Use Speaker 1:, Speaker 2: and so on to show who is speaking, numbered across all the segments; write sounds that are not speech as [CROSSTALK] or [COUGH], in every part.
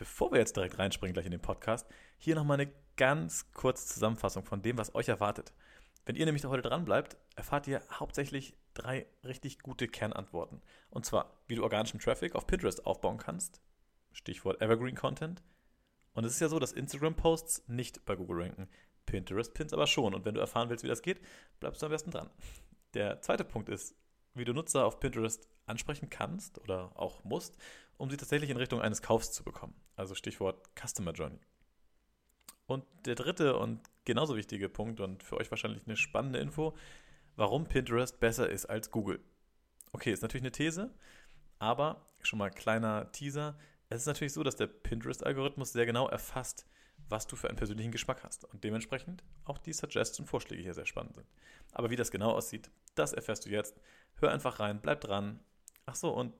Speaker 1: Bevor wir jetzt direkt reinspringen gleich in den Podcast, hier nochmal eine ganz kurze Zusammenfassung von dem, was euch erwartet. Wenn ihr nämlich heute dran bleibt, erfahrt ihr hauptsächlich drei richtig gute Kernantworten. Und zwar, wie du organischen Traffic auf Pinterest aufbauen kannst. Stichwort Evergreen Content. Und es ist ja so, dass Instagram-Posts nicht bei Google ranken. Pinterest-Pins aber schon. Und wenn du erfahren willst, wie das geht, bleibst du am besten dran. Der zweite Punkt ist, wie du Nutzer auf Pinterest ansprechen kannst oder auch musst, um sie tatsächlich in Richtung eines Kaufs zu bekommen. Also Stichwort Customer Journey. Und der dritte und genauso wichtige Punkt und für euch wahrscheinlich eine spannende Info, warum Pinterest besser ist als Google. Okay, ist natürlich eine These, aber schon mal kleiner Teaser. Es ist natürlich so, dass der Pinterest-Algorithmus sehr genau erfasst, was du für einen persönlichen Geschmack hast und dementsprechend auch die Suggests und Vorschläge hier sehr spannend sind. Aber wie das genau aussieht, das erfährst du jetzt. Hör einfach rein, bleib dran. Ach so, und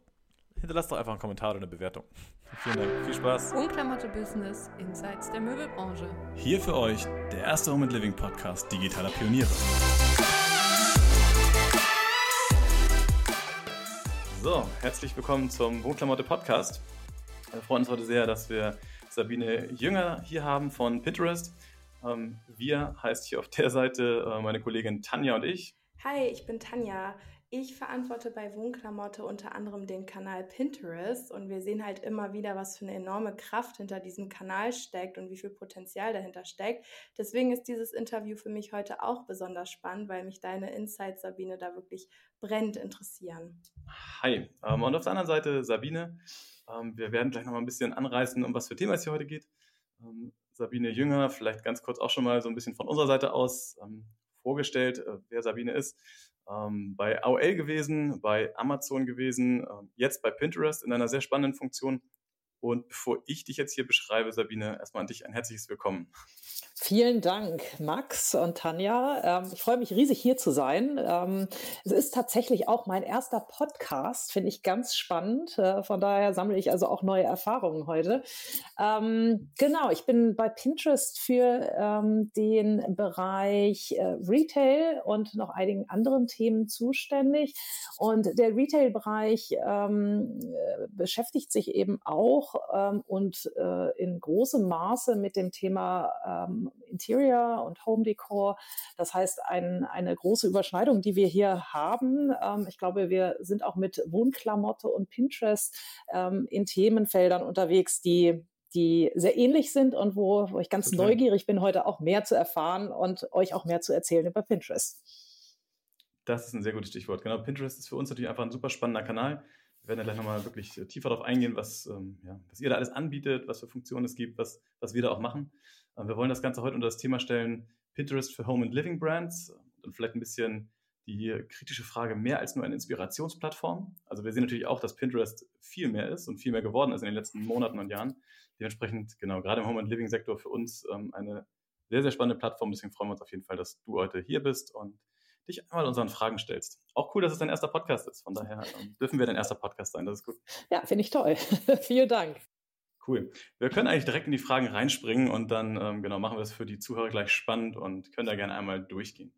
Speaker 1: hinterlass doch einfach einen Kommentar oder eine Bewertung. [LAUGHS] Vielen Dank, viel Spaß.
Speaker 2: Unklamotte Business Insights der Möbelbranche.
Speaker 1: Hier für euch der erste Home and Living Podcast digitaler Pioniere. So, herzlich willkommen zum Wohnklamotte Podcast. Wir freuen uns heute sehr, dass wir Sabine Jünger hier haben von Pinterest. Ähm, wir heißt hier auf der Seite äh, meine Kollegin Tanja und ich.
Speaker 3: Hi, ich bin Tanja. Ich verantworte bei Wohnklamotte unter anderem den Kanal Pinterest und wir sehen halt immer wieder, was für eine enorme Kraft hinter diesem Kanal steckt und wie viel Potenzial dahinter steckt. Deswegen ist dieses Interview für mich heute auch besonders spannend, weil mich deine Insights, Sabine, da wirklich brennt interessieren.
Speaker 1: Hi, ähm, und auf der anderen Seite Sabine. Ähm, wir werden gleich noch mal ein bisschen anreißen, um was für Thema es hier heute geht. Ähm, Sabine Jünger, vielleicht ganz kurz auch schon mal so ein bisschen von unserer Seite aus ähm, vorgestellt, äh, wer Sabine ist bei AOL gewesen, bei Amazon gewesen, jetzt bei Pinterest in einer sehr spannenden Funktion. Und bevor ich dich jetzt hier beschreibe, Sabine, erstmal an dich ein herzliches Willkommen.
Speaker 4: Vielen Dank, Max und Tanja. Ähm, ich freue mich riesig hier zu sein. Ähm, es ist tatsächlich auch mein erster Podcast, finde ich ganz spannend. Äh, von daher sammle ich also auch neue Erfahrungen heute. Ähm, genau, ich bin bei Pinterest für ähm, den Bereich äh, Retail und noch einigen anderen Themen zuständig. Und der Retail-Bereich ähm, äh, beschäftigt sich eben auch ähm, und äh, in großem Maße mit dem Thema Interior und Home Decor. Das heißt, ein, eine große Überschneidung, die wir hier haben. Ähm, ich glaube, wir sind auch mit Wohnklamotte und Pinterest ähm, in Themenfeldern unterwegs, die die sehr ähnlich sind und wo, wo ich ganz okay. neugierig bin, heute auch mehr zu erfahren und euch auch mehr zu erzählen über Pinterest.
Speaker 1: Das ist ein sehr gutes Stichwort. Genau, Pinterest ist für uns natürlich einfach ein super spannender Kanal. Wir werden ja gleich nochmal wirklich tiefer darauf eingehen, was, ähm, ja, was ihr da alles anbietet, was für Funktionen es gibt, was, was wir da auch machen. Ähm, wir wollen das Ganze heute unter das Thema stellen, Pinterest für Home and Living Brands und vielleicht ein bisschen die kritische Frage, mehr als nur eine Inspirationsplattform. Also wir sehen natürlich auch, dass Pinterest viel mehr ist und viel mehr geworden ist in den letzten Monaten und Jahren. Dementsprechend, genau, gerade im Home and Living Sektor für uns ähm, eine sehr, sehr spannende Plattform. Deswegen freuen wir uns auf jeden Fall, dass du heute hier bist und dich einmal unseren Fragen stellst. Auch cool, dass es dein erster Podcast ist. Von daher ähm, dürfen wir dein erster Podcast sein. Das ist gut.
Speaker 4: Ja, finde ich toll. [LAUGHS] Vielen Dank.
Speaker 1: Cool. Wir können eigentlich direkt in die Fragen reinspringen und dann ähm, genau machen wir es für die Zuhörer gleich spannend und können da gerne einmal durchgehen.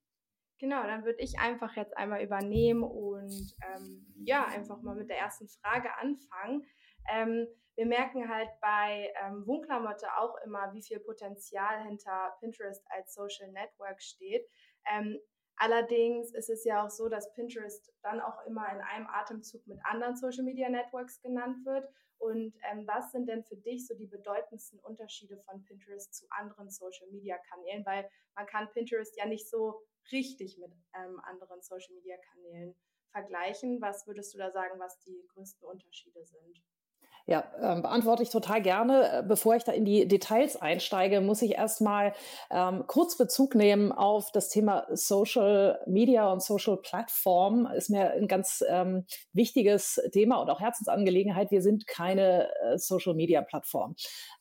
Speaker 3: Genau, dann würde ich einfach jetzt einmal übernehmen und ähm, ja, einfach mal mit der ersten Frage anfangen. Ähm, wir merken halt bei ähm, Wohnklamotte auch immer, wie viel Potenzial hinter Pinterest als Social Network steht. Ähm, Allerdings ist es ja auch so, dass Pinterest dann auch immer in einem Atemzug mit anderen Social Media Networks genannt wird. Und ähm, was sind denn für dich so die bedeutendsten Unterschiede von Pinterest zu anderen Social Media Kanälen? Weil man kann Pinterest ja nicht so richtig mit ähm, anderen Social Media Kanälen vergleichen. Was würdest du da sagen, was die größten Unterschiede sind?
Speaker 4: Ja, ähm, beantworte ich total gerne. Äh, bevor ich da in die Details einsteige, muss ich erstmal ähm, kurz Bezug nehmen auf das Thema Social Media und Social Platform. Ist mir ein ganz ähm, wichtiges Thema und auch Herzensangelegenheit. Wir sind keine äh, Social Media Plattform.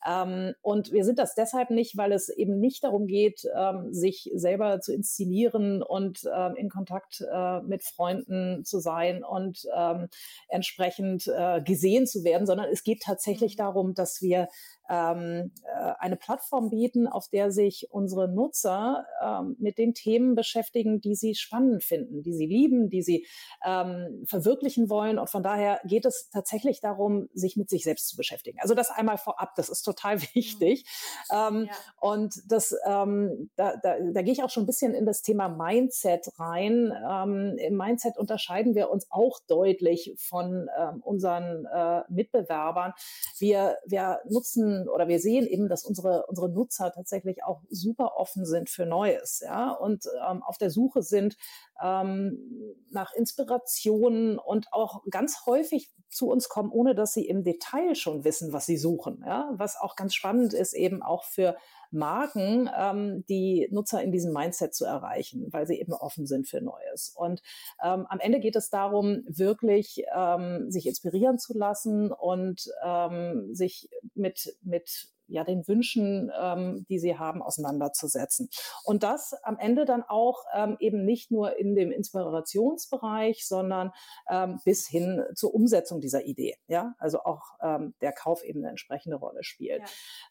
Speaker 4: Ähm, und wir sind das deshalb nicht, weil es eben nicht darum geht, ähm, sich selber zu inszenieren und ähm, in Kontakt äh, mit Freunden zu sein und ähm, entsprechend äh, gesehen zu werden, sondern es geht tatsächlich mhm. darum, dass wir ähm, äh, eine Plattform bieten, auf der sich unsere Nutzer ähm, mit den Themen beschäftigen, die sie spannend finden, die sie lieben, die sie ähm, verwirklichen wollen. Und von daher geht es tatsächlich darum, sich mit sich selbst zu beschäftigen. Also das einmal vorab, das ist total [LAUGHS] wichtig. Mhm. Ja. Und das, ähm, da, da, da gehe ich auch schon ein bisschen in das Thema Mindset rein. Ähm, Im Mindset unterscheiden wir uns auch deutlich von ähm, unseren äh, Mitbewerbern. Wir, wir nutzen oder wir sehen eben, dass unsere, unsere Nutzer tatsächlich auch super offen sind für Neues, ja, und ähm, auf der Suche sind ähm, nach Inspirationen und auch ganz häufig zu uns kommen, ohne dass sie im Detail schon wissen, was sie suchen, ja, was auch ganz spannend ist eben auch für Marken, ähm, die Nutzer in diesem Mindset zu erreichen, weil sie eben offen sind für Neues. Und ähm, am Ende geht es darum, wirklich ähm, sich inspirieren zu lassen und ähm, sich mit, mit ja, den Wünschen, ähm, die sie haben, auseinanderzusetzen. Und das am Ende dann auch ähm, eben nicht nur in dem Inspirationsbereich, sondern ähm, bis hin zur Umsetzung dieser Idee. Ja, also auch ähm, der Kauf eben eine entsprechende Rolle spielt.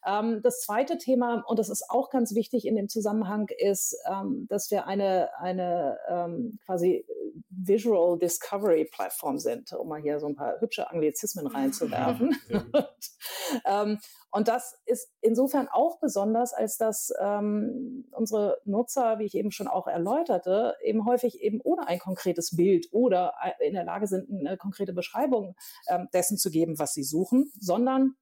Speaker 4: Ja. Ähm, das zweite Thema, und das ist auch ganz wichtig in dem Zusammenhang, ist, ähm, dass wir eine, eine ähm, quasi Visual Discovery Plattform sind, um mal hier so ein paar hübsche Anglizismen reinzuwerfen. [LAUGHS] ähm, und das ist insofern auch besonders, als dass ähm, unsere Nutzer, wie ich eben schon auch erläuterte, eben häufig eben ohne ein konkretes Bild oder in der Lage sind, eine konkrete Beschreibung ähm, dessen zu geben, was sie suchen, sondern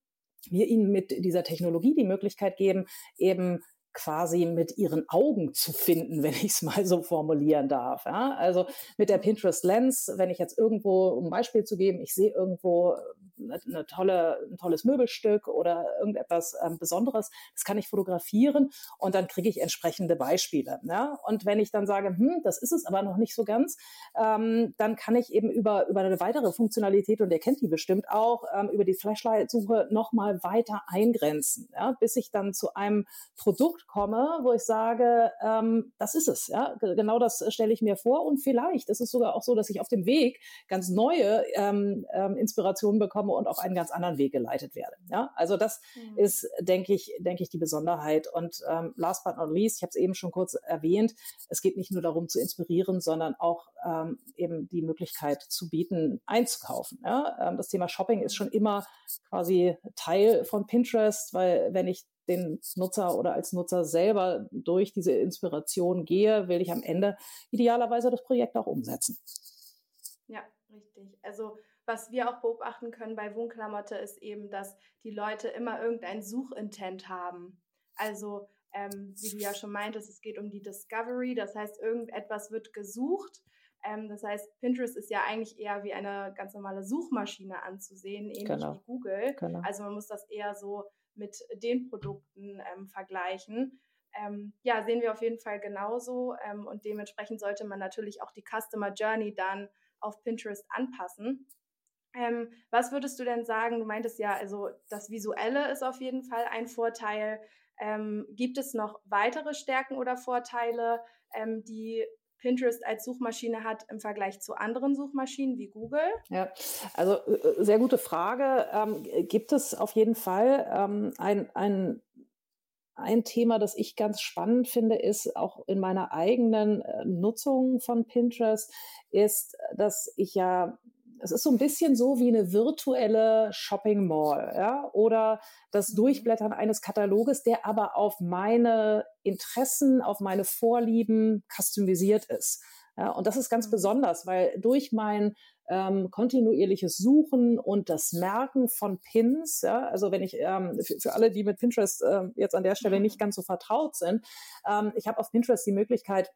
Speaker 4: wir ihnen mit dieser Technologie die Möglichkeit geben, eben quasi mit ihren Augen zu finden, [LAUGHS] wenn ich es mal so formulieren darf. Ja? Also mit der Pinterest Lens, wenn ich jetzt irgendwo, um ein Beispiel zu geben, ich sehe irgendwo eine, äh, eine tolle, ein tolles Möbelstück oder irgendetwas ähm, Besonderes, das kann ich fotografieren und dann kriege ich entsprechende Beispiele. Ja? Und wenn ich dann sage, hm, das ist es aber noch nicht so ganz, ähm, dann kann ich eben über, über eine weitere Funktionalität, und ihr kennt die bestimmt auch, ähm, über die Flashlight-Suche nochmal weiter eingrenzen, ja? bis ich dann zu einem Produkt komme, wo ich sage, ähm, das ist es. Ja? Genau das stelle ich mir vor. Und vielleicht ist es sogar auch so, dass ich auf dem Weg ganz neue ähm, ähm, Inspirationen bekomme und auf einen ganz anderen Weg geleitet werde. Ja? Also das mhm. ist, denke ich, denke ich, die Besonderheit. Und ähm, last but not least, ich habe es eben schon kurz erwähnt, es geht nicht nur darum zu inspirieren, sondern auch ähm, eben die Möglichkeit zu bieten, einzukaufen. Ja? Ähm, das Thema Shopping ist schon immer quasi Teil von Pinterest, weil wenn ich den Nutzer oder als Nutzer selber durch diese Inspiration gehe, will ich am Ende idealerweise das Projekt auch umsetzen.
Speaker 3: Ja, richtig. Also was wir auch beobachten können bei Wohnklamotte ist eben, dass die Leute immer irgendein Suchintent haben. Also ähm, wie du ja schon meintest, es geht um die Discovery, das heißt, irgendetwas wird gesucht. Ähm, das heißt, Pinterest ist ja eigentlich eher wie eine ganz normale Suchmaschine anzusehen, ähnlich genau. wie Google. Genau. Also man muss das eher so mit den Produkten ähm, vergleichen. Ähm, ja, sehen wir auf jeden Fall genauso ähm, und dementsprechend sollte man natürlich auch die Customer Journey dann auf Pinterest anpassen. Ähm, was würdest du denn sagen? Du meintest ja, also das Visuelle ist auf jeden Fall ein Vorteil. Ähm, gibt es noch weitere Stärken oder Vorteile, ähm, die Pinterest als Suchmaschine hat im Vergleich zu anderen Suchmaschinen wie Google?
Speaker 4: Ja, also äh, sehr gute Frage. Ähm, gibt es auf jeden Fall ähm, ein, ein ein Thema, das ich ganz spannend finde, ist auch in meiner eigenen äh, Nutzung von Pinterest, ist, dass ich ja es ist so ein bisschen so wie eine virtuelle Shopping Mall, ja, oder das mhm. Durchblättern eines Kataloges, der aber auf meine Interessen, auf meine Vorlieben customisiert ist. Ja, und das ist ganz mhm. besonders, weil durch mein ähm, kontinuierliches Suchen und das Merken von Pins, ja, also wenn ich ähm, für, für, alle, die mit Pinterest äh, jetzt an der Stelle mhm. nicht ganz so vertraut sind, ähm, ich habe auf Pinterest die Möglichkeit,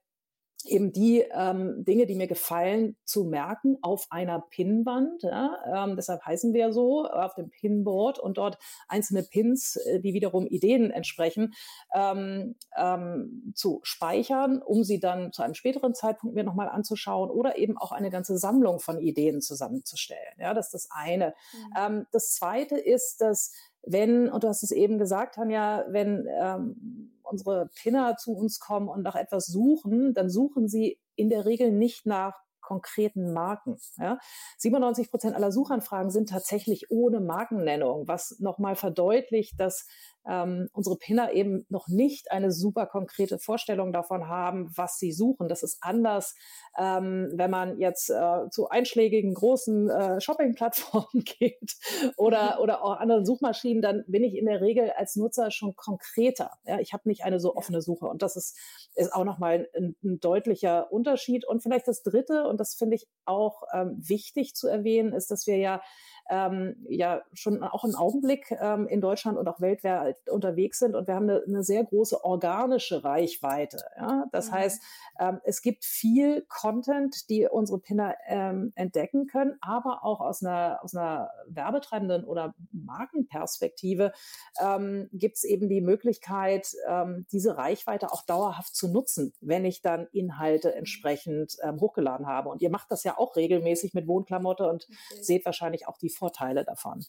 Speaker 4: eben die ähm, Dinge, die mir gefallen, zu merken auf einer Pinwand. Ja? Ähm, deshalb heißen wir so auf dem Pinboard und dort einzelne Pins, äh, die wiederum Ideen entsprechen, ähm, ähm, zu speichern, um sie dann zu einem späteren Zeitpunkt mir nochmal anzuschauen oder eben auch eine ganze Sammlung von Ideen zusammenzustellen. Ja, das ist das eine. Mhm. Ähm, das zweite ist, dass wenn, und du hast es eben gesagt, Tanja, wenn ähm, unsere Pinner zu uns kommen und nach etwas suchen, dann suchen sie in der Regel nicht nach konkreten Marken. Ja? 97 Prozent aller Suchanfragen sind tatsächlich ohne Markennennung, was nochmal verdeutlicht, dass ähm, unsere Pinner eben noch nicht eine super konkrete Vorstellung davon haben, was sie suchen. Das ist anders, ähm, wenn man jetzt äh, zu einschlägigen großen äh, Shopping-Plattformen [LAUGHS] geht oder, mhm. oder auch anderen Suchmaschinen, dann bin ich in der Regel als Nutzer schon konkreter. Ja, ich habe nicht eine so offene Suche und das ist, ist auch nochmal ein, ein deutlicher Unterschied. Und vielleicht das Dritte, und das finde ich auch ähm, wichtig zu erwähnen, ist, dass wir ja ähm, ja schon auch einen Augenblick ähm, in Deutschland und auch weltweit unterwegs sind. Und wir haben eine, eine sehr große organische Reichweite. Ja? Das mhm. heißt, ähm, es gibt viel Content, die unsere Pinner ähm, entdecken können, aber auch aus einer, aus einer werbetreibenden oder Markenperspektive ähm, gibt es eben die Möglichkeit, ähm, diese Reichweite auch dauerhaft zu nutzen, wenn ich dann Inhalte mhm. entsprechend ähm, hochgeladen habe. Und ihr macht das ja auch regelmäßig mit Wohnklamotte und okay. seht wahrscheinlich auch die Vorteile davon.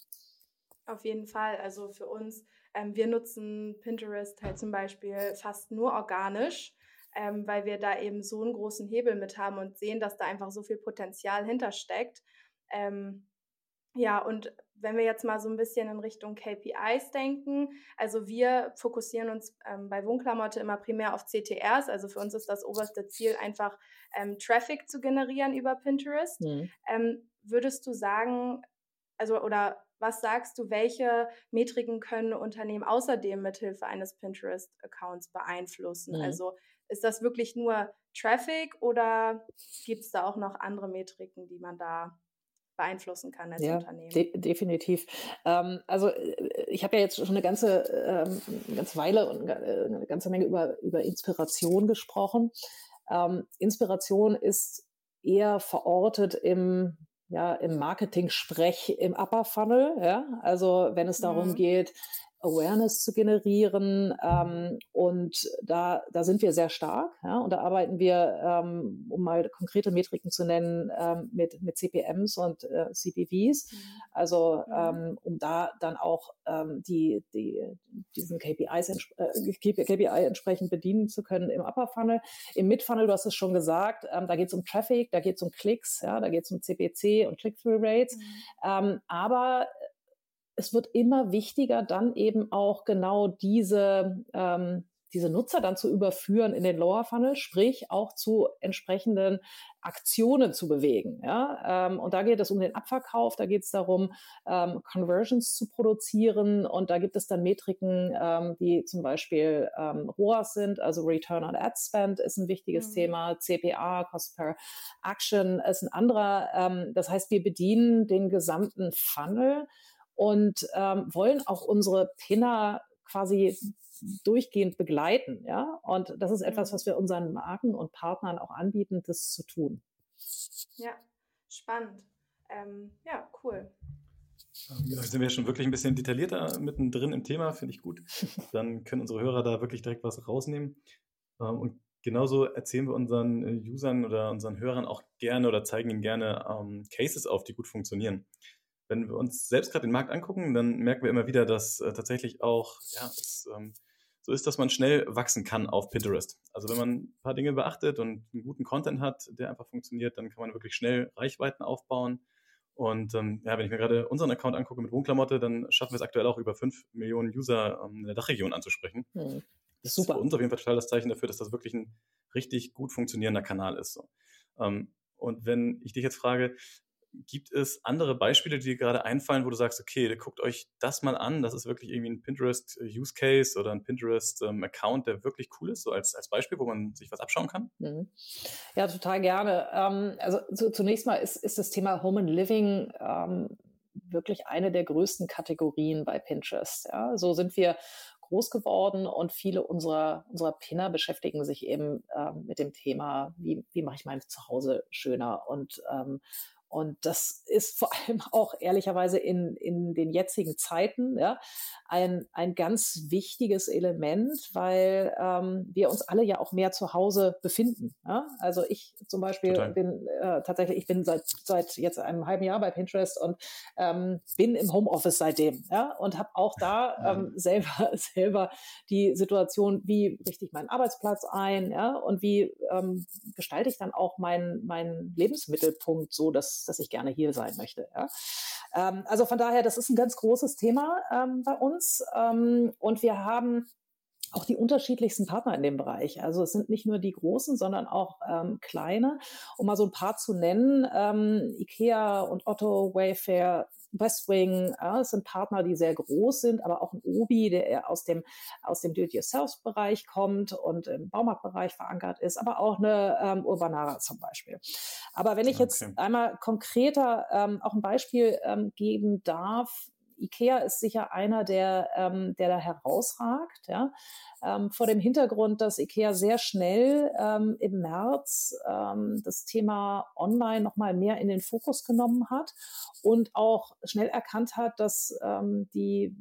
Speaker 3: Auf jeden Fall. Also für uns, ähm, wir nutzen Pinterest halt zum Beispiel fast nur organisch ähm, weil wir da eben so einen großen Hebel mit haben und sehen, dass da einfach so viel Potenzial hintersteckt. Ähm, ja, und wenn wir jetzt mal so ein bisschen in Richtung KPIs denken, also wir fokussieren uns ähm, bei Wohnklamotte immer primär auf CTRs. Also für uns ist das oberste Ziel einfach ähm, Traffic zu generieren über Pinterest. Mhm. Ähm, würdest du sagen, also oder was sagst du, welche Metriken können Unternehmen außerdem mithilfe eines Pinterest-Accounts beeinflussen? Mhm. Also ist das wirklich nur Traffic oder gibt es da auch noch andere Metriken, die man da beeinflussen kann als ja, Unternehmen.
Speaker 4: De definitiv. Ähm, also äh, ich habe ja jetzt schon eine ganze, ähm, eine ganze Weile und äh, eine ganze Menge über, über Inspiration gesprochen. Ähm, Inspiration ist eher verortet im ja, im Marketing-Sprech im Upper Funnel, ja, also wenn es darum mhm. geht, Awareness zu generieren. Ähm, und da, da sind wir sehr stark. Ja, und da arbeiten wir, ähm, um mal konkrete Metriken zu nennen, ähm, mit, mit CPMs und äh, CPVs. Mhm. Also mhm. ähm, um da dann auch ähm, die, die, diesen KPIs äh, KPI entsprechend bedienen zu können im Upper Funnel. Im Mid Funnel, du hast es schon gesagt, ähm, da geht es um Traffic, da geht es um Klicks, ja, da geht es um CPC und Click-Through Rates. Mhm. aber es wird immer wichtiger, dann eben auch genau diese, ähm, diese Nutzer dann zu überführen in den Lower Funnel, sprich auch zu entsprechenden Aktionen zu bewegen. Ja? Ähm, und da geht es um den Abverkauf, da geht es darum, ähm, Conversions zu produzieren und da gibt es dann Metriken, ähm, die zum Beispiel ähm, ROAS sind, also Return on Ad Spend ist ein wichtiges mhm. Thema, CPA, Cost per Action ist ein anderer. Ähm, das heißt, wir bedienen den gesamten Funnel und ähm, wollen auch unsere Pinner quasi durchgehend begleiten. Ja? Und das ist etwas, mhm. was wir unseren Marken und Partnern auch anbieten, das zu tun.
Speaker 3: Ja, spannend. Ähm, ja, cool.
Speaker 1: Genau, sind wir schon wirklich ein bisschen detaillierter mittendrin im Thema, finde ich gut. Dann können unsere Hörer da wirklich direkt was rausnehmen. Ähm, und genauso erzählen wir unseren äh, Usern oder unseren Hörern auch gerne oder zeigen ihnen gerne ähm, Cases auf, die gut funktionieren wenn wir uns selbst gerade den Markt angucken, dann merken wir immer wieder, dass äh, tatsächlich auch ja, es, ähm, so ist, dass man schnell wachsen kann auf Pinterest. Also wenn man ein paar Dinge beachtet und einen guten Content hat, der einfach funktioniert, dann kann man wirklich schnell Reichweiten aufbauen. Und ähm, ja, wenn ich mir gerade unseren Account angucke mit Wohnklamotte, dann schaffen wir es aktuell auch über 5 Millionen User ähm, in der Dachregion anzusprechen. Hm. Das ist super. Das ist für uns auf jeden Fall total das Zeichen dafür, dass das wirklich ein richtig gut funktionierender Kanal ist. So. Ähm, und wenn ich dich jetzt frage, Gibt es andere Beispiele, die dir gerade einfallen, wo du sagst, okay, guckt euch das mal an, das ist wirklich irgendwie ein Pinterest-Use-Case oder ein Pinterest-Account, der wirklich cool ist, so als, als Beispiel, wo man sich was abschauen kann? Mhm.
Speaker 4: Ja, total gerne. Ähm, also so, zunächst mal ist, ist das Thema Home and Living ähm, wirklich eine der größten Kategorien bei Pinterest. Ja? So sind wir groß geworden und viele unserer, unserer Pinner beschäftigen sich eben ähm, mit dem Thema, wie, wie mache ich mein Zuhause schöner und ähm, Und das ist vor [LAUGHS] allem auch ehrlicherweise in, in den jetzigen Zeiten ja, ein, ein ganz wichtiges Element, weil ähm, wir uns alle ja auch mehr zu Hause befinden. Ja? Also ich zum Beispiel Total. bin äh, tatsächlich, ich bin seit, seit jetzt einem halben Jahr bei Pinterest und ähm, bin im Homeoffice seitdem ja? und habe auch da ähm, [LAUGHS] selber, selber die Situation, wie richte ich meinen Arbeitsplatz ein ja? und wie ähm, gestalte ich dann auch meinen mein Lebensmittelpunkt so, dass, dass ich gerne hier sein möchte. Ja? Ähm, also von daher, das ist ein ganz großes Thema ähm, bei uns ähm, und wir haben auch die unterschiedlichsten Partner in dem Bereich. Also es sind nicht nur die großen, sondern auch ähm, kleine. Um mal so ein paar zu nennen, ähm, IKEA und Otto, Wayfair, Westwing, ja, es sind Partner, die sehr groß sind, aber auch ein Obi, der aus dem, aus dem Do-it-yourself-Bereich kommt und im Baumarktbereich verankert ist, aber auch eine ähm, Urbanara zum Beispiel. Aber wenn ich okay. jetzt einmal konkreter ähm, auch ein Beispiel ähm, geben darf, IKEA ist sicher einer, der, ähm, der da herausragt. Ja? ähm, vor dem Hintergrund, dass IKEA sehr schnell ähm, im März ähm, das Thema Online nochmal mehr in den Fokus genommen hat und auch schnell erkannt hat, dass ähm, die,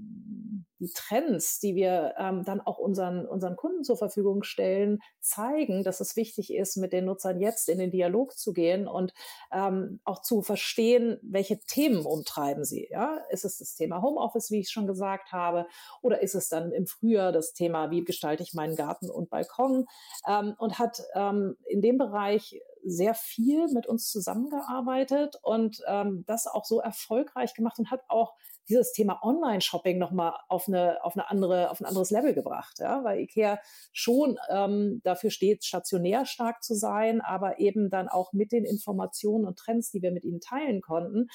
Speaker 4: die Trends, die wir ähm, dann auch unseren, unseren Kunden zur Verfügung stellen, zeigen, dass es wichtig ist, mit den Nutzern jetzt in den Dialog zu gehen und ähm, auch zu verstehen, welche Themen umtreiben sie. Ja? Ist es das Thema Homeoffice, wie ich schon gesagt habe, oder ist es dann im Frühjahr das Thema, wie gestalte ich meinen Garten und Balkon ähm, und hat ähm, in dem Bereich sehr viel mit uns zusammengearbeitet und ähm, das auch so erfolgreich gemacht und hat auch dieses Thema Online-Shopping nochmal auf eine, auf eine andere, auf ein anderes Level gebracht, ja, weil IKEA schon ähm, dafür steht, stationär stark zu sein, aber eben dann auch mit den Informationen und Trends, die wir mit ihnen teilen konnten,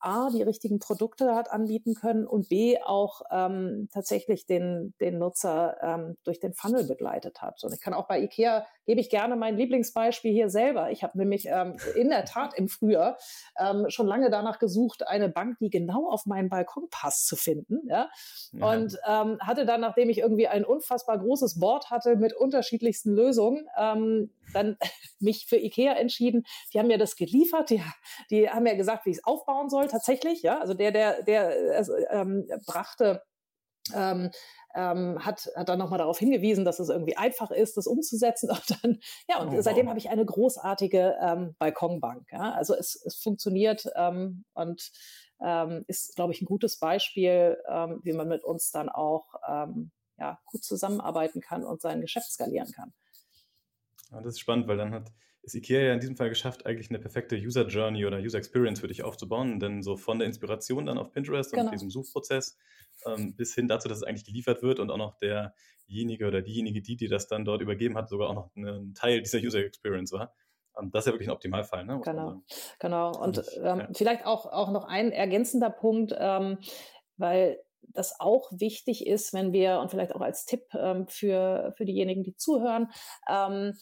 Speaker 4: A, die richtigen Produkte hat anbieten können und B, auch ähm, tatsächlich den, den Nutzer ähm, durch den Funnel begleitet hat. Und ich kann auch bei IKEA, gebe ich gerne mein Lieblingsbeispiel hier selber. Ich habe nämlich ähm, in der Tat im Frühjahr ähm, schon lange danach gesucht, eine Bank, die genau auf meinen Balkon passt, zu finden. Ja? ja. Und ähm, hatte dann, nachdem ich irgendwie ein unfassbar großes Board hatte mit unterschiedlichsten Lösungen, ähm, dann [LAUGHS] mich für IKEA entschieden. Die haben mir das geliefert, die, die haben mir gesagt, wie ich es aufbauen soll tatsächlich, ja, also der, der, der äh, ähm, brachte ähm, ähm, hat, hat dann nochmal darauf hingewiesen, dass es irgendwie einfach ist, das umzusetzen. [LAUGHS] Und dann, ja, und oh, seitdem wow. habe ich eine großartige ähm, Balkonbank. Ja? Also es, es funktioniert ähm, und ähm, ist, glaube ich, ein gutes Beispiel, ähm, wie man mit uns dann auch ähm, ja, gut zusammenarbeiten kann und sein Geschäft skalieren kann.
Speaker 1: Ja, das ist spannend, weil dann hat ist IKEA ja in diesem Fall geschafft, eigentlich eine perfekte User Journey oder User Experience für dich aufzubauen. Denn so von der Inspiration dann auf Pinterest genau. und diesem Suchprozess ähm, bis hin dazu, dass es eigentlich geliefert wird und auch noch derjenige oder diejenige, die, die das dann dort übergeben hat, sogar auch noch ein Teil dieser User Experience war. Ähm, das ist ja wirklich ein Optimalfall. Ne,
Speaker 4: genau, genau. Und ähm, ja. vielleicht auch, auch noch ein ergänzender Punkt, ähm, weil das auch wichtig ist, wenn wir, und vielleicht auch als Tipp ähm, für, für diejenigen, die zuhören, ähm,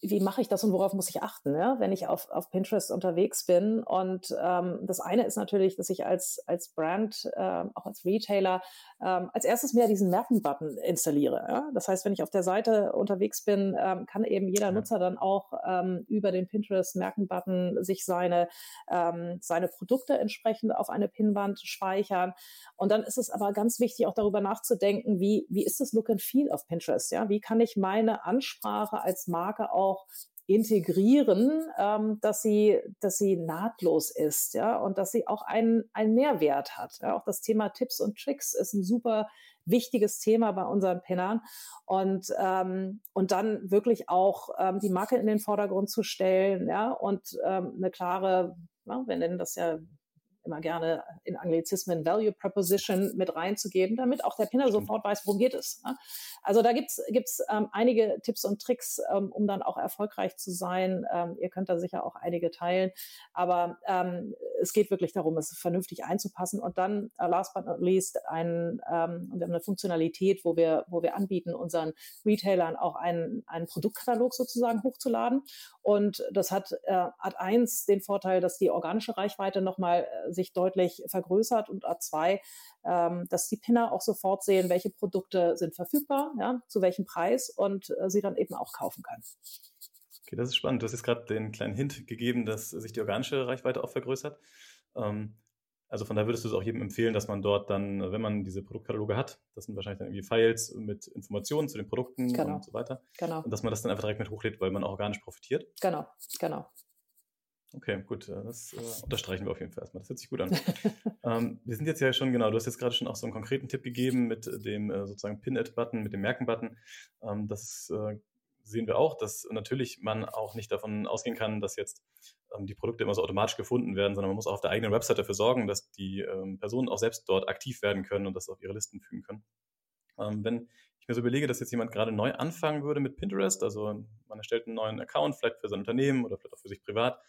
Speaker 4: wie mache ich das und worauf muss ich achten, ja, wenn ich auf, auf Pinterest unterwegs bin? Und ähm, das eine ist natürlich, dass ich als, als Brand, äh, auch als Retailer, ähm, als erstes mehr diesen Merken-Button installiere. Ja? Das heißt, wenn ich auf der Seite unterwegs bin, ähm, kann eben jeder Nutzer dann auch ähm, über den Pinterest-Merken-Button sich seine, ähm, seine Produkte entsprechend auf eine Pinwand speichern. Und dann ist es aber ganz wichtig, auch darüber nachzudenken, wie, wie ist das Look and Feel auf Pinterest? Ja? Wie kann ich meine Ansprache als Marke auch integrieren, ähm, dass sie, dass sie nahtlos ist, ja, und dass sie auch einen, einen Mehrwert hat. Ja. Auch das Thema Tipps und Tricks ist ein super wichtiges Thema bei unseren Pinnern und ähm, und dann wirklich auch ähm, die Marke in den Vordergrund zu stellen, ja, und ähm, eine klare, ja, wir nennen das ja immer gerne in Anglizismen Value Proposition mit reinzugeben, damit auch der Pinner sofort weiß, worum geht es. Ne? Also da gibt's gibt's ähm, einige Tipps und Tricks, ähm, um dann auch erfolgreich zu sein. Ähm, ihr könnt da sicher auch einige teilen, aber ähm, es geht wirklich darum, es vernünftig einzupassen und dann uh, last but not least ein, ähm, wir haben eine Funktionalität, wo wir wo wir anbieten, unseren Retailern auch einen, einen Produktkatalog sozusagen hochzuladen und das hat äh, hat eins den Vorteil, dass die organische Reichweite nochmal äh, sich deutlich vergrößert und A2, ähm, dass die Pinner auch sofort sehen, welche Produkte sind verfügbar, ja, zu welchem Preis und äh, sie dann eben auch kaufen können.
Speaker 1: Okay, das ist spannend. Du hast jetzt gerade den kleinen Hint gegeben, dass sich die organische Reichweite auch vergrößert. Ähm, also von da würdest du es auch jedem empfehlen, dass man dort dann, wenn man diese Produktkataloge hat, das sind wahrscheinlich dann irgendwie Files mit Informationen zu den Produkten genau. und so weiter. Genau. Und dass man das dann einfach direkt mit hochlädt, weil man auch organisch profitiert.
Speaker 4: Genau, genau.
Speaker 1: Okay, gut, äh, das äh, unterstreichen wir auf jeden Fall erstmal. Das hört sich gut an. [LAUGHS] ähm, wir sind jetzt ja schon, genau, du hast jetzt gerade schon auch so einen konkreten Tipp gegeben mit dem äh, sozusagen Pin-Ad-Button, mit dem Merken-Button. Ähm, das äh, sehen wir auch, dass natürlich man auch nicht davon ausgehen kann, dass jetzt ähm, die Produkte immer so automatisch gefunden werden, sondern man muss auch auf der eigenen Website dafür sorgen, dass die ähm, Personen auch selbst dort aktiv werden können und das auf ihre Listen fügen können. Ähm, wenn ich mir so überlege, dass jetzt jemand gerade neu anfangen würde mit Pinterest, also man erstellt einen neuen Account, vielleicht für sein Unternehmen oder vielleicht auch für sich privat,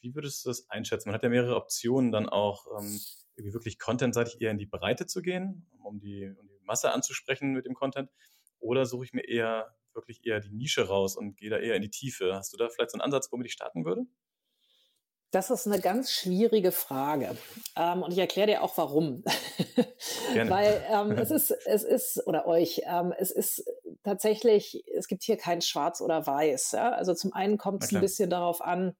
Speaker 1: wie würdest du das einschätzen? Man hat ja mehrere Optionen, dann auch ähm, irgendwie wirklich contentseitig eher in die Breite zu gehen, um die, um die Masse anzusprechen mit dem Content. Oder suche ich mir eher wirklich eher die Nische raus und gehe da eher in die Tiefe? Hast du da vielleicht so einen Ansatz, womit ich starten würde?
Speaker 4: Das ist eine ganz schwierige Frage. Ähm, und ich erkläre dir auch warum. [LAUGHS] Gerne. Weil ähm, es ist, es ist, oder euch, ähm, es ist tatsächlich, es gibt hier kein Schwarz oder Weiß. Ja? Also zum einen kommt es ein bisschen darauf an,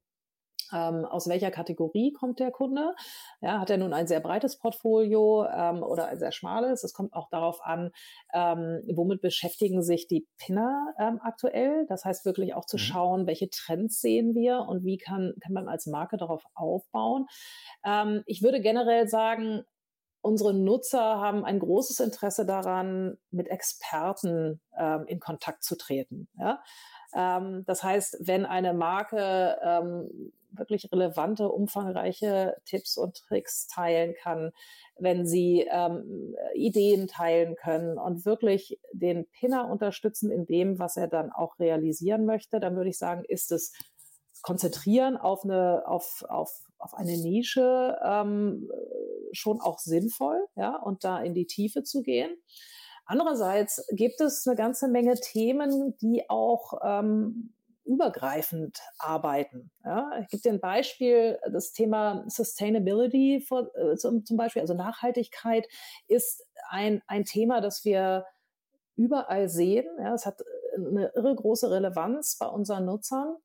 Speaker 4: ähm, aus welcher Kategorie kommt der Kunde? Ja, hat er nun ein sehr breites Portfolio ähm, oder ein sehr schmales? Es kommt auch darauf an, ähm, womit beschäftigen sich die Pinner ähm, aktuell? Das heißt wirklich auch zu mhm. schauen, welche Trends sehen wir und wie kann, kann man als Marke darauf aufbauen. Ähm, ich würde generell sagen, unsere Nutzer haben ein großes Interesse daran, mit Experten ähm, in Kontakt zu treten. Ja? Ähm, das heißt, wenn eine Marke ähm, wirklich relevante, umfangreiche Tipps und Tricks teilen kann, wenn sie ähm, Ideen teilen können und wirklich den Pinner unterstützen in dem, was er dann auch realisieren möchte, dann würde ich sagen, ist es konzentrieren auf eine, auf, auf, auf eine Nische ähm, schon auch sinnvoll, ja, und da in die Tiefe zu gehen. Andererseits gibt es eine ganze Menge Themen, die auch ähm, übergreifend arbeiten. Ja, ich gebe dir ein Beispiel, das Thema Sustainability vor, äh, zum, zum Beispiel, also Nachhaltigkeit ist ein, ein Thema, das wir überall sehen. Ja, es hat eine irre große Relevanz bei unseren Nutzern.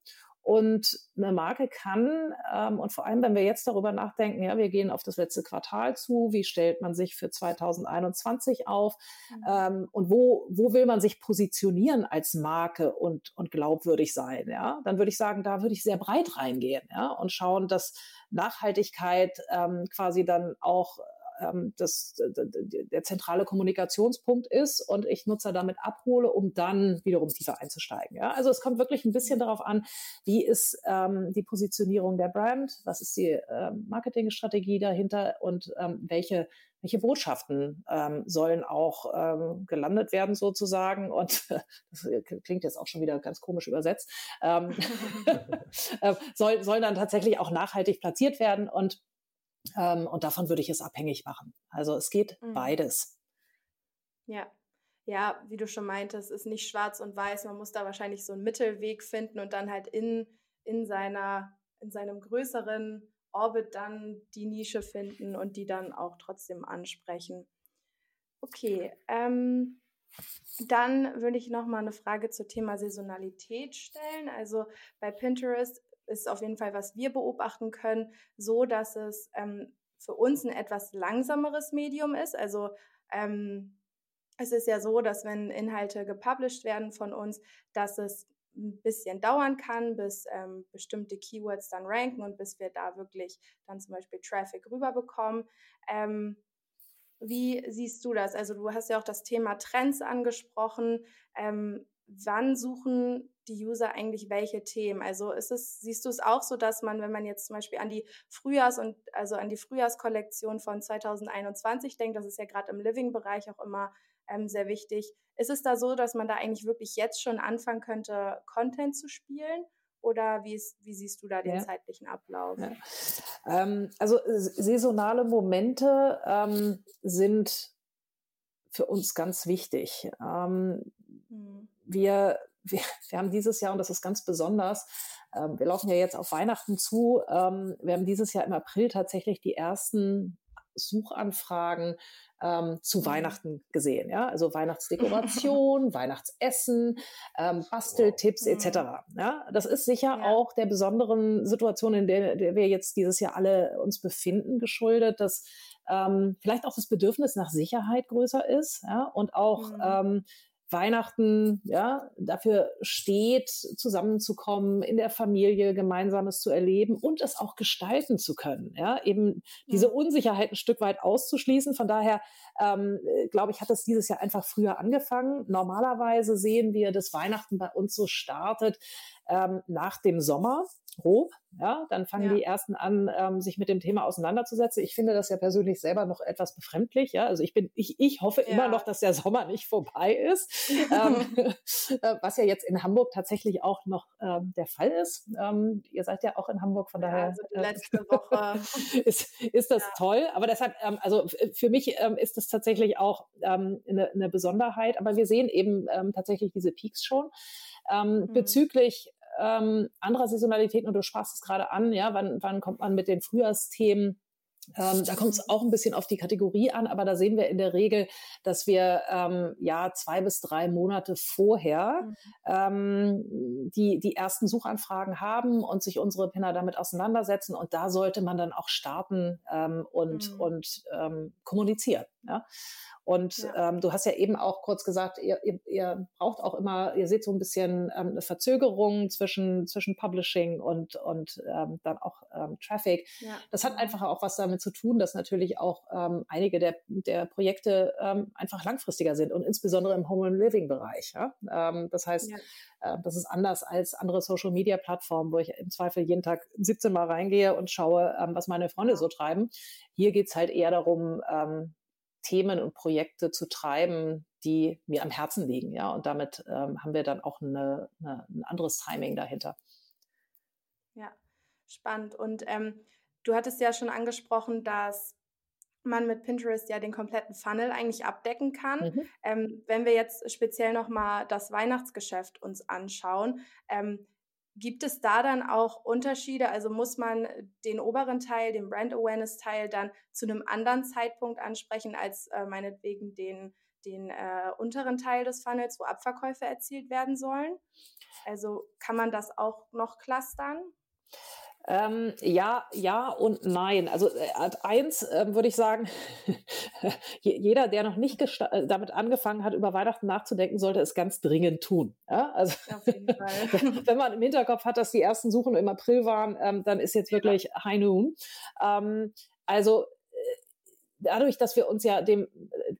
Speaker 4: Und eine Marke kann, ähm, und vor allem, wenn wir jetzt darüber nachdenken, ja, wir gehen auf das letzte Quartal zu, wie stellt man sich für 2021 auf? Mhm. ähm, und wo, wo will man sich positionieren als Marke und, und glaubwürdig sein, ja, dann würde ich sagen, da würde ich sehr breit reingehen, ja, und schauen, dass Nachhaltigkeit ähm, quasi dann auch ähm, das, der zentrale Kommunikationspunkt ist und ich Nutzer damit abhole, um dann wiederum tiefer einzusteigen. Ja? Also es kommt wirklich ein bisschen darauf an, wie ist ähm, die Positionierung der Brand, was ist die ähm, Marketingstrategie dahinter und ähm, welche welche Botschaften ähm, sollen auch ähm, gelandet werden sozusagen. Und [LAUGHS] das klingt jetzt auch schon wieder ganz komisch übersetzt, ähm, [LAUGHS] [LAUGHS] äh, soll, sollen dann tatsächlich auch nachhaltig platziert werden. Und ähm, und davon würde ich es abhängig machen. Also es geht mhm. beides.
Speaker 3: Ja. Ja, wie du schon meintest, ist nicht schwarz und weiß. Man muss da wahrscheinlich so einen Mittelweg finden und dann halt in, in seiner, in seinem größeren Orbit dann die Nische finden und die dann auch trotzdem ansprechen. Okay, ähm, dann würde ich noch mal eine Frage zum Thema Saisonalität stellen. Also bei Pinterest ist auf jeden Fall, was wir beobachten können, so, dass es ähm, für uns ein etwas langsameres Medium ist. Also ähm, es ist ja so, dass wenn Inhalte gepublished werden von uns, dass es ein bisschen dauern kann, bis ähm, bestimmte Keywords dann ranken und bis wir da wirklich dann zum Beispiel Traffic rüberbekommen. Ähm, wie siehst du das? Also du hast ja auch das Thema Trends angesprochen. Ähm, wann suchen die User eigentlich welche Themen? Also ist es, siehst du es auch so, dass man, wenn man jetzt zum Beispiel an die Frühjahrs- und also an die Frühjahrskollektion von 2021 denkt, das ist ja gerade im Living-Bereich auch immer ähm, sehr wichtig. Ist es da so, dass man da eigentlich wirklich jetzt schon anfangen könnte, Content zu spielen? Oder wie, ist, wie siehst du da den ja. zeitlichen Ablauf? Ja.
Speaker 4: Ähm, also saisonale Momente ähm, sind für uns ganz wichtig. Ähm, hm wir, wir, [LAUGHS] wir haben dieses Jahr, und das ist ganz besonders, ähm, wir laufen ja jetzt auf Weihnachten zu, ähm, wir haben dieses Jahr im April tatsächlich die ersten Suchanfragen ähm, zu mhm. Weihnachten gesehen. Ja? Also Weihnachtsdekoration, [LAUGHS] Weihnachtsessen, ähm, Basteltipps etc. Mhm. Ja? Das ist sicher ja. auch der besonderen Situation, in der, der wir jetzt dieses Jahr alle uns befinden, geschuldet, dass ähm, vielleicht auch das Bedürfnis nach Sicherheit größer ist ja? und auch mhm. Weihnachten ja, dafür steht, zusammenzukommen, in der Familie Gemeinsames zu erleben und es auch gestalten zu können. Ja, eben diese Unsicherheit ein Stück weit auszuschließen. Von daher, ähm, glaube ich, hat es dieses Jahr einfach früher angefangen. Normalerweise sehen wir, dass Weihnachten bei uns so startet ähm, nach dem Sommer grob. Ja, dann fangen ja. die ersten an, ähm, sich mit dem Thema auseinanderzusetzen. Ich finde das ja persönlich selber noch etwas befremdlich. Ja, also ich bin, ich, ich hoffe ja. immer noch, dass der Sommer nicht vorbei ist, [LAUGHS] ähm, [LAUGHS] äh, was ja jetzt in Hamburg tatsächlich auch noch ähm, der Fall ist. Ähm, ihr seid ja auch in Hamburg, von daher.
Speaker 3: Also die äh, letzte Woche [LAUGHS]
Speaker 4: ist, ist das toll. Aber deshalb, ähm, also für mich ähm, ist das tatsächlich auch eine, eine Besonderheit. Aber wir sehen eben tatsächlich diese Peaks schon. Ähm, mhm. Bezüglich ähm, anderer Saisonalitäten, und du sprachst es gerade an, ja, wann, wann kommt man mit den Frühjahrsthemen ähm, da kommt es auch ein bisschen auf die Kategorie an, aber da sehen wir in der Regel, dass wir ähm, ja zwei bis drei Monate vorher mhm. ähm, die, die ersten Suchanfragen haben und sich unsere Pinner damit auseinandersetzen. Und da sollte man dann auch starten ähm, und, mhm. und ähm, kommunizieren. Ja? Und ja. ähm, du hast ja eben auch kurz gesagt, ihr, ihr, ihr braucht auch immer, ihr seht so ein bisschen ähm, eine Verzögerung zwischen, zwischen Publishing und, und ähm, dann auch ähm, Traffic. Ja. Das hat einfach auch was damit zu tun, dass natürlich auch ähm, einige der, der Projekte ähm, einfach langfristiger sind und insbesondere im Home and Living Bereich. Ja? Ähm, das heißt, ja. äh, das ist anders als andere Social Media Plattformen, wo ich im Zweifel jeden Tag 17 Mal reingehe und schaue, ähm, was meine Freunde so treiben. Hier geht's halt eher darum, ähm, Themen und Projekte zu treiben, die mir am Herzen liegen. Ja, und damit ähm, haben wir dann auch eine, eine, ein anderes Timing dahinter.
Speaker 3: Ja, spannend. Und ähm, du hattest ja schon angesprochen, dass man mit Pinterest ja den kompletten Funnel eigentlich abdecken kann. Mhm. Ähm, wenn wir jetzt speziell nochmal das Weihnachtsgeschäft uns anschauen, ähm, Gibt es da dann auch Unterschiede? Also muss man den oberen Teil, den Brand Awareness Teil dann zu einem anderen Zeitpunkt ansprechen als äh, meinetwegen den, den äh, unteren Teil des Funnels, wo Abverkäufe erzielt werden sollen? Also kann man das auch noch clustern?
Speaker 4: Ähm, ja, ja und nein. Also äh, 1 äh, würde ich sagen, [LAUGHS] jeder, der noch nicht äh, damit angefangen hat, über Weihnachten nachzudenken, sollte es ganz dringend tun. Ja? Also, [LAUGHS] wenn man im Hinterkopf hat, dass die ersten Suchen im April waren, ähm, dann ist jetzt wirklich ja. High Noon. Ähm, also dadurch, dass wir uns ja dem,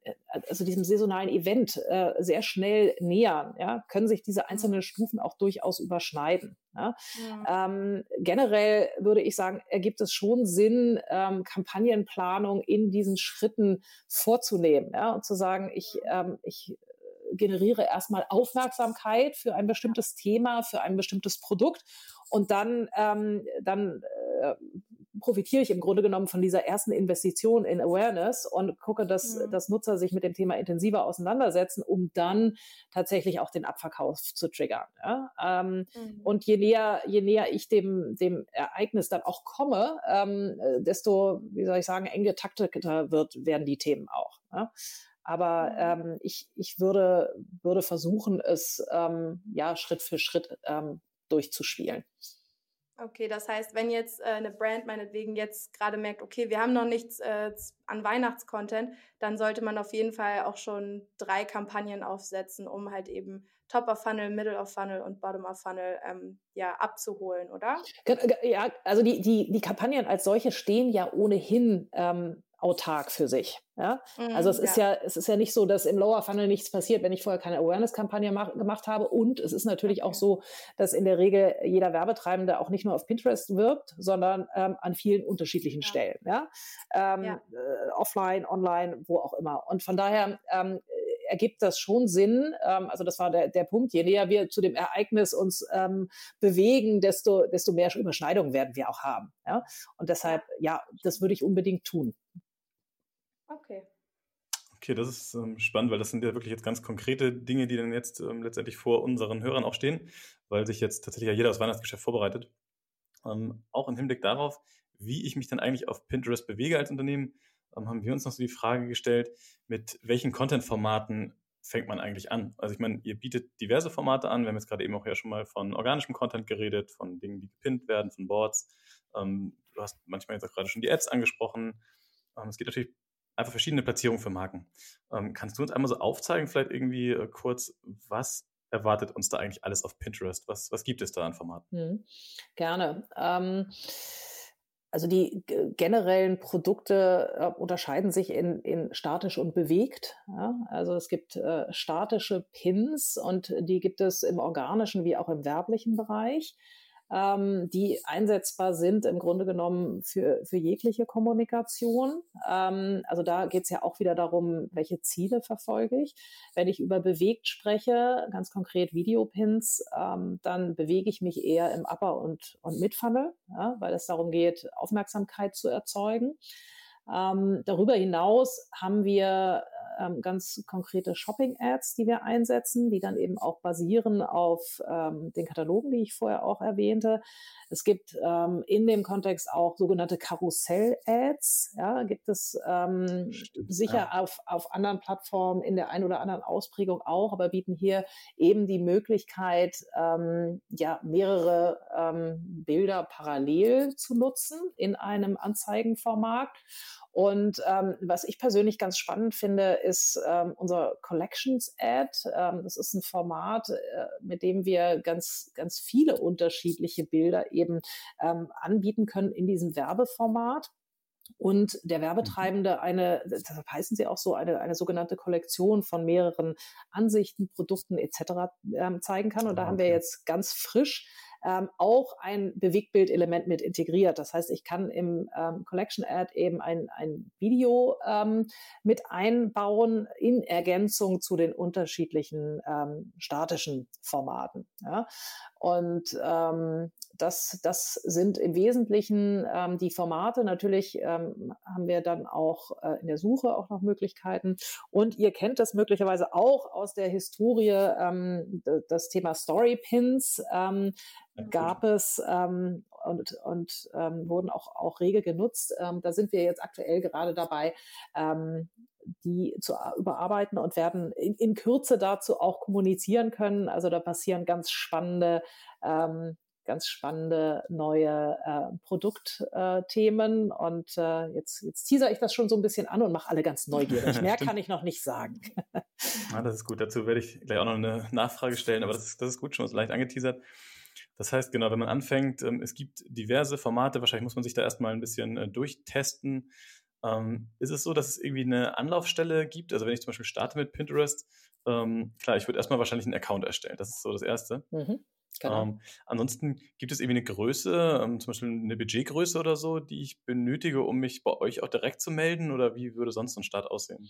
Speaker 4: äh, also diesem saisonalen Event äh, sehr schnell nähern, ja, können sich diese einzelnen Stufen auch durchaus überschneiden. Ja. ja. Ähm, generell würde ich sagen, ergibt es schon Sinn, ähm, Kampagnenplanung in diesen Schritten vorzunehmen ja, und zu sagen, ich, ähm, ich generiere erstmal Aufmerksamkeit für ein bestimmtes Thema, für ein bestimmtes Produkt und dann, ähm, dann äh, profitiere ich im Grunde genommen von dieser ersten Investition in Awareness und gucke, dass, mhm. dass Nutzer sich mit dem Thema intensiver auseinandersetzen, um dann tatsächlich auch den Abverkauf zu triggern. Ja? Ähm, mhm. Und je näher, je näher ich dem, dem Ereignis dann auch komme, ähm, desto, wie soll ich sagen, eng getakteter wird, werden die Themen auch. Ja? Aber mhm. ähm, ich, ich würde, würde versuchen, es ähm, ja Schritt für Schritt ähm, durchzuspielen.
Speaker 3: Okay, das heißt, wenn jetzt äh, eine Brand meinetwegen jetzt gerade merkt, okay, wir haben noch nichts äh, an Weihnachtscontent, dann sollte man auf jeden Fall auch schon drei Kampagnen aufsetzen, um halt eben Top of Funnel, Middle of Funnel und Bottom of Funnel ähm, ja abzuholen, oder?
Speaker 4: Ja, also die, die, die Kampagnen als solche stehen ja ohnehin ähm, autark für sich. Ja? Mm, also es ja. ist ja, es ist ja nicht so, dass im Lower Funnel nichts passiert, wenn ich vorher keine Awareness-Kampagne gemacht habe. Und es ist natürlich okay. auch so, dass in der Regel jeder Werbetreibende auch nicht nur auf Pinterest wirbt, sondern ähm, an vielen unterschiedlichen ja. Stellen. Ja? Ähm, ja. Äh, offline, online, wo auch immer. Und von daher ähm, ergibt das schon Sinn. Ähm, also das war der, der Punkt. Je näher wir zu dem Ereignis uns ähm, bewegen, desto, desto mehr Überschneidungen werden wir auch haben. Ja? Und deshalb, ja, das würde ich unbedingt tun.
Speaker 3: Okay.
Speaker 1: Okay, das ist ähm, spannend, weil das sind ja wirklich jetzt ganz konkrete Dinge, die dann jetzt ähm, letztendlich vor unseren Hörern auch stehen, weil sich jetzt tatsächlich ja jeder aufs Weihnachtsgeschäft vorbereitet. Ähm, auch im Hinblick darauf, wie ich mich dann eigentlich auf Pinterest bewege als Unternehmen. ähm, haben wir uns noch so die Frage gestellt, mit welchen Content-Formaten fängt man eigentlich an? Also ich meine, ihr bietet diverse Formate an. Wir haben jetzt gerade eben auch ja schon mal von organischem Content geredet, von Dingen, die gepinnt werden, von Boards. Ähm, du hast manchmal jetzt auch gerade schon die Ads angesprochen. Ähm, es gibt natürlich einfach verschiedene Platzierungen für Marken. Ähm, kannst du uns einmal so aufzeigen, vielleicht irgendwie äh, kurz, was erwartet uns da eigentlich alles auf Pinterest? Was, was gibt es da an Formaten?
Speaker 4: Hm, gerne. Ähm, also die generellen Produkte äh, unterscheiden sich in, in statisch und bewegt. Ja? Also es gibt äh, statische Pins und die gibt es im organischen wie auch im werblichen Bereich ähm, die einsetzbar sind im Grunde genommen für, für jegliche Kommunikation. Ähm, also da geht es ja auch wieder darum, welche Ziele verfolge ich. Wenn ich über bewegt spreche, ganz konkret Videopins, ähm, dann bewege ich mich eher im Upper- und, und Mid-Funnel, ja, weil es darum geht, Aufmerksamkeit zu erzeugen. Ähm, darüber hinaus haben wir ähm, ganz konkrete Shopping-Ads, die wir einsetzen, die dann eben auch basieren auf ähm, den Katalogen, die ich vorher auch erwähnte. Es gibt ähm, in dem Kontext auch sogenannte Karussell-Ads. Ja, gibt es ähm, Stimmt, sicher ja. auf, auf anderen Plattformen in der einen oder anderen Ausprägung auch, aber bieten hier eben die Möglichkeit, ähm, ja, mehrere ähm, Bilder parallel zu nutzen in einem Anzeigenformat. Und ähm, was ich persönlich ganz spannend finde, ist ähm, unser Collections Ad. Ähm, das ist ein Format, äh, mit dem wir ganz, ganz viele unterschiedliche Bilder eben ähm, anbieten können in diesem Werbeformat und der mhm. Werbetreibende eine, deshalb heißen sie auch so, eine, eine sogenannte Kollektion von mehreren Ansichten, Produkten etc. Ähm, zeigen kann. Und da okay. haben wir jetzt ganz frisch ähm, auch ein Bewegtbildelement mit integriert. Das heißt, ich kann im ähm, Collection Ad eben ein, ein Video ähm, mit einbauen in Ergänzung zu den unterschiedlichen ähm, statischen Formaten. Ja? Und ähm, das, das sind im Wesentlichen ähm, die Formate. Natürlich ähm, haben wir dann auch äh, in der Suche auch noch Möglichkeiten. Und ihr kennt das möglicherweise auch aus der Historie, ähm, das Thema Story Pins. Ähm, gab es ähm, und, und ähm, wurden auch, auch rege genutzt. Ähm, da sind wir jetzt aktuell gerade dabei, ähm, die zu überarbeiten und werden in, in Kürze dazu auch kommunizieren können. Also da passieren ganz spannende ähm, ganz spannende neue äh, Produktthemen. Äh, und äh, jetzt, jetzt teaser ich das schon so ein bisschen an und mache alle ganz neugierig. [LAUGHS] Mehr kann ich noch nicht sagen.
Speaker 1: ah, das ist gut. Dazu werde ich gleich auch noch eine Nachfrage stellen, aber das ist, das ist gut, schon so leicht angeteasert. Das heißt, genau, wenn man anfängt, ähm, es gibt diverse Formate, wahrscheinlich muss man sich da erstmal ein bisschen äh, durchtesten. Ähm, ist es so, dass es irgendwie eine Anlaufstelle gibt? Also wenn ich zum Beispiel starte mit Pinterest, ähm, klar, ich würde erstmal wahrscheinlich einen Account erstellen. Das ist so das Erste. Mhm. Genau. Ähm, ansonsten gibt es irgendwie eine Größe, ähm, zum Beispiel eine Budgetgröße oder so, die ich benötige, um mich bei euch auch direkt zu melden? Oder wie würde sonst ein Start aussehen?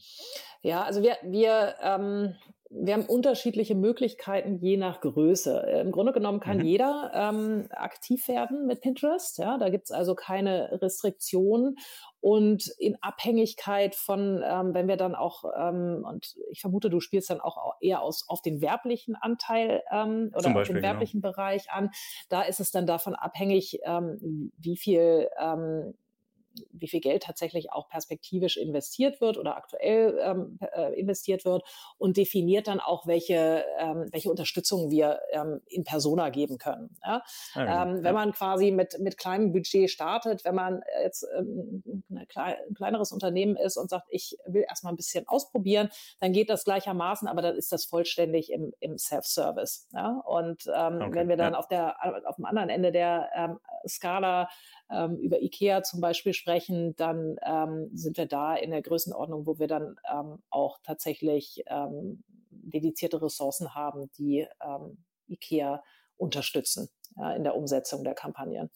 Speaker 4: Ja, also wir, wir, ähm, wir haben unterschiedliche Möglichkeiten je nach Größe. Im Grunde genommen kann mhm. jeder ähm, aktiv werden mit Pinterest. Ja, da gibt es also keine Restriktionen. Und in Abhängigkeit von, ähm, wenn wir dann auch, ähm, und ich vermute, du spielst dann auch eher aus, auf den werblichen Anteil ähm, oder Beispiel, auf den genau. werblichen genau. Bereich an, da ist es dann davon abhängig, ähm, wie viel ähm, wie viel Geld tatsächlich auch perspektiviv investiert wird oder aktuell ähm, äh, investiert wird und definiert dann auch, welche, ähm, welche Unterstützung wir ähm, in Persona geben können. Ja? Ja, genau. ähm, wenn man quasi mit, mit kleinem Budget startet, wenn man jetzt ähm, klei ein kleineres Unternehmen ist und sagt, ich will erstmal ein bisschen ausprobieren, dann geht das gleichermaßen, aber dann ist das vollständig im, im Self-Service. Ja? Und ähm, okay. wenn wir dann ja. auf, der, auf dem anderen Ende der ähm, Skala ähm, über IKEA zum Beispiel sprechen, dann ähm, sind wir da in der Größenordnung, wo wir dann ähm, auch tatsächlich ähm, dedizierte Ressourcen haben, die ähm, IKEA unterstützen ja, in der Umsetzung der Kampagnen.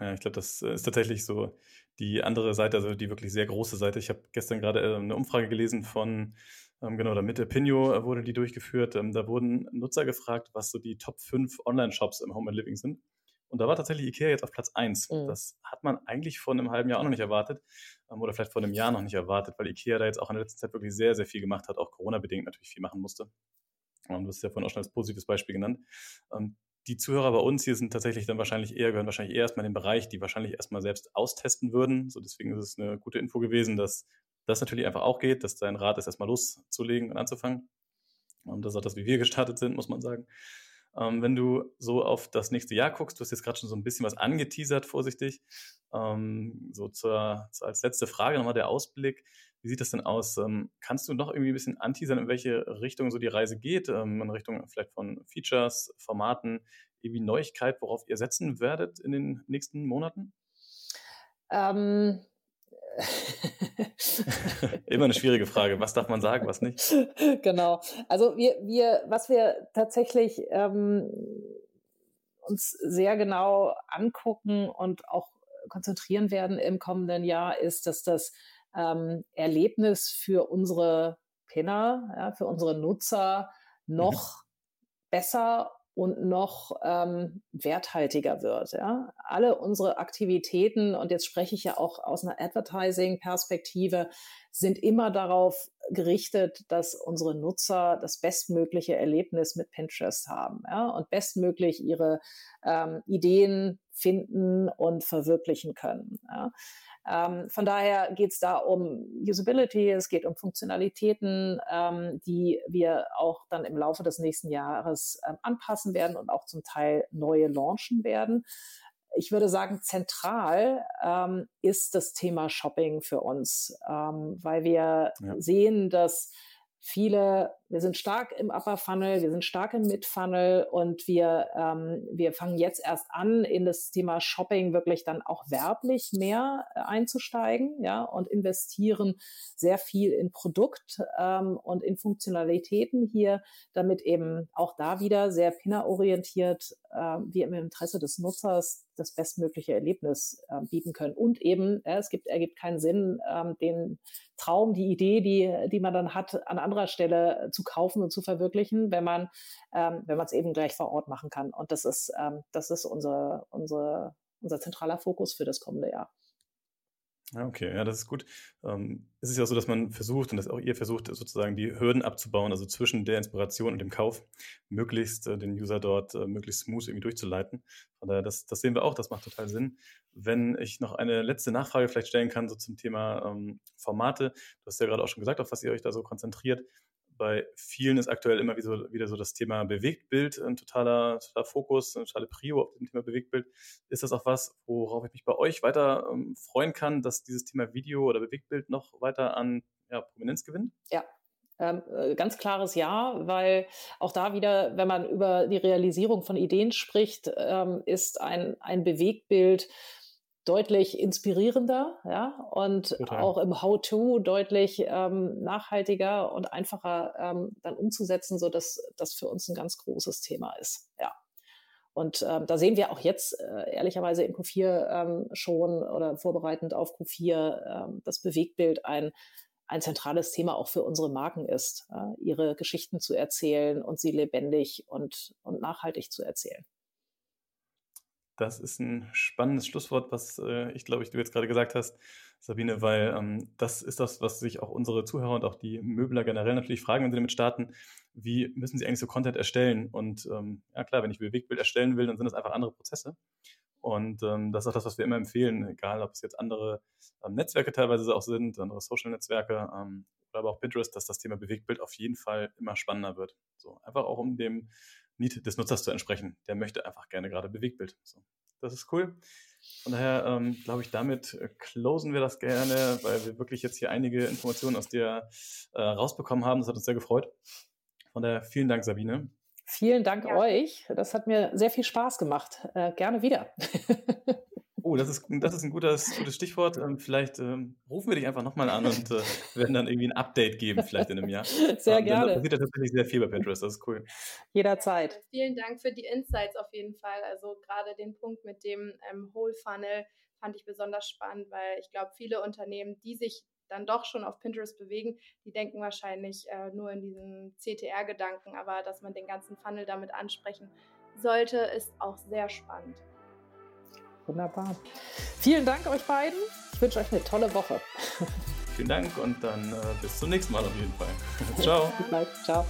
Speaker 1: Ja, ich glaube, das äh, ist tatsächlich so die andere Seite, also die wirklich sehr große Seite. Ich habe gestern gerade äh, eine Umfrage gelesen von, ähm, genau, der Mitte Pinio äh, wurde die durchgeführt. Ähm, da wurden Nutzer gefragt, was so die Top 5 Online-Shops im Home and Living sind. Und da war tatsächlich Ikea jetzt auf Platz 1. Mhm. Das hat man eigentlich vor einem halben Jahr auch noch nicht erwartet. Ähm, oder vielleicht vor einem Jahr noch nicht erwartet, weil Ikea da jetzt auch in der letzten Zeit wirklich sehr, sehr viel gemacht hat, auch Corona-bedingt natürlich viel machen musste. Und ähm, du hast ja vorhin auch schon als positives Beispiel genannt. Ähm, die Zuhörer bei uns hier sind tatsächlich dann wahrscheinlich eher, gehören wahrscheinlich eher erstmal in den Bereich, die wahrscheinlich erstmal selbst austesten würden. So deswegen ist es eine gute Info gewesen, dass das natürlich einfach auch geht, dass dein Rat ist, erstmal loszulegen und anzufangen. Und das ist auch das, wie wir gestartet sind, muss man sagen. Ähm, wenn du so auf das nächste Jahr guckst, du hast jetzt gerade schon so ein bisschen was angeteasert, vorsichtig. Ähm, so zur, zur, als letzte Frage nochmal der Ausblick. Wie sieht das denn aus? Ähm, kannst du noch irgendwie ein bisschen anteasern, in welche Richtung so die Reise geht? Ähm, in Richtung vielleicht von Features, Formaten, irgendwie Neuigkeit, worauf ihr setzen werdet in den nächsten Monaten? Ähm, [LAUGHS] Immer eine schwierige Frage. Was darf man sagen, was nicht?
Speaker 4: Genau. Also wir, wir, was wir tatsächlich ähm, uns sehr genau angucken und auch konzentrieren werden im kommenden Jahr, ist, dass das ähm, Erlebnis für unsere Pinner, ja, für unsere Nutzer noch mhm. besser und noch ähm, werthaltiger wird. Ja? Alle unsere Aktivitäten, und jetzt spreche ich ja auch aus einer Advertising-Perspektive, sind immer darauf gerichtet, dass unsere Nutzer das bestmögliche Erlebnis mit Pinterest haben ja? und bestmöglich ihre ähm, Ideen finden und verwirklichen können. Ja? Ähm, von daher geht es da um Usability, es geht um Funktionalitäten, ähm, die wir auch dann im Laufe des nächsten Jahres ähm, anpassen werden und auch zum Teil neue launchen werden. Ich würde sagen, zentral ähm, ist das Thema Shopping für uns, ähm, weil wir ja. sehen, dass viele, wir sind stark im Upper Funnel, wir sind stark im Mid Funnel und wir, ähm, wir fangen jetzt erst an, in das Thema Shopping wirklich dann auch werblich mehr äh, einzusteigen, ja, und investieren sehr viel in Produkt ähm, und in Funktionalitäten hier, damit eben auch da wieder sehr pinnerorientiert äh, wir im Interesse des Nutzers das bestmögliche Erlebnis äh, bieten können. Und eben, äh, es gibt, ergibt keinen Sinn, ähm, den Traum, die Idee, die, die man dann hat, an anderer Stelle zu kaufen und zu verwirklichen, wenn man, ähm, wenn man es eben gleich vor Ort machen kann. Und das ist, ähm, das ist unsere, unsere, unser zentraler Fokus für das kommende Jahr.
Speaker 1: Ja, okay, ja, das ist gut. Ähm, es ist ja so, dass man versucht und dass auch ihr versucht, sozusagen die Hürden abzubauen, also zwischen der Inspiration und dem Kauf, möglichst äh, den User dort äh, möglichst smooth irgendwie durchzuleiten. Von daher, das, das sehen wir auch, das macht total Sinn. Wenn ich noch eine letzte Nachfrage vielleicht stellen kann, so zum Thema ähm, Formate, du hast ja gerade auch schon gesagt, auf was ihr euch da so konzentriert bei vielen ist aktuell immer wieder so, wieder so das Thema Bewegtbild ein totaler, totaler Fokus, eine totale Prio auf dem Thema Bewegtbild. Ist das auch was, worauf ich mich bei euch weiter ähm, freuen kann, dass dieses Thema Video oder Bewegtbild noch weiter an ja, Prominenz gewinnt?
Speaker 4: Ja, ähm, äh, ganz klares Ja, weil auch da wieder, wenn man über die Realisierung von Ideen spricht, ähm, ist ein, ein Bewegtbild deutlich inspirierender, ja, und Total. auch im How-to deutlich ähm, nachhaltiger und einfacher ähm, dann umzusetzen, so dass das für uns ein ganz großes Thema ist, ja. Und ähm, da sehen wir auch jetzt äh, ehrlicherweise in Q4 ähm, schon oder vorbereitend auf Q4 ähm, das Bewegtbild ein ein zentrales Thema auch für unsere Marken ist, äh, ihre Geschichten zu erzählen und sie lebendig und, und nachhaltig zu erzählen.
Speaker 1: Das ist ein spannendes Schlusswort, was äh, ich glaube, ich du jetzt gerade gesagt hast, Sabine, weil ähm, das ist das, was sich auch unsere Zuhörer und auch die Möbler generell natürlich fragen, wenn sie damit starten. Wie müssen sie eigentlich so Content erstellen? Und ähm, ja klar, wenn ich Bewegtbild erstellen will, dann sind das einfach andere Prozesse. Und ähm, das ist auch das, was wir immer empfehlen, egal ob es jetzt andere ähm, Netzwerke teilweise auch sind, andere Social-Netzwerke ähm, oder aber auch Pinterest, dass das Thema Bewegtbild auf jeden Fall immer spannender wird. So einfach auch um dem Need des Nutzers zu entsprechen. Der möchte einfach gerne gerade Bewegtbild. So, das ist cool. Von daher ähm, glaube ich, damit äh, closen wir das gerne, weil wir wirklich jetzt hier einige Informationen aus dir äh, rausbekommen haben. Das hat uns sehr gefreut. Von daher vielen Dank, Sabine.
Speaker 4: Vielen Dank ja. euch. Das hat mir sehr viel Spaß gemacht. Äh, gerne wieder. [LAUGHS]
Speaker 1: Oh, das ist, das ist ein gutes, gutes Stichwort. Ähm, vielleicht ähm, rufen wir dich einfach nochmal an und äh, werden dann irgendwie ein Update geben, vielleicht in einem Jahr.
Speaker 4: Sehr ähm, gerne. Da
Speaker 1: passiert ja tatsächlich sehr viel bei Pinterest, das ist cool.
Speaker 4: Jederzeit.
Speaker 3: Vielen Dank für die Insights auf jeden Fall. Also gerade den Punkt mit dem ähm, Whole Funnel fand ich besonders spannend, weil ich glaube, viele Unternehmen, die sich dann doch schon auf Pinterest bewegen, die denken wahrscheinlich äh, nur in diesen CTR-Gedanken, aber dass man den ganzen Funnel damit ansprechen sollte, ist auch sehr spannend.
Speaker 4: Wunderbar. Vielen Dank euch beiden. Ich wünsche euch eine tolle Woche.
Speaker 1: Vielen Dank und dann äh, bis zum nächsten Mal auf jeden Fall. [LAUGHS] Ciao.
Speaker 4: Ciao.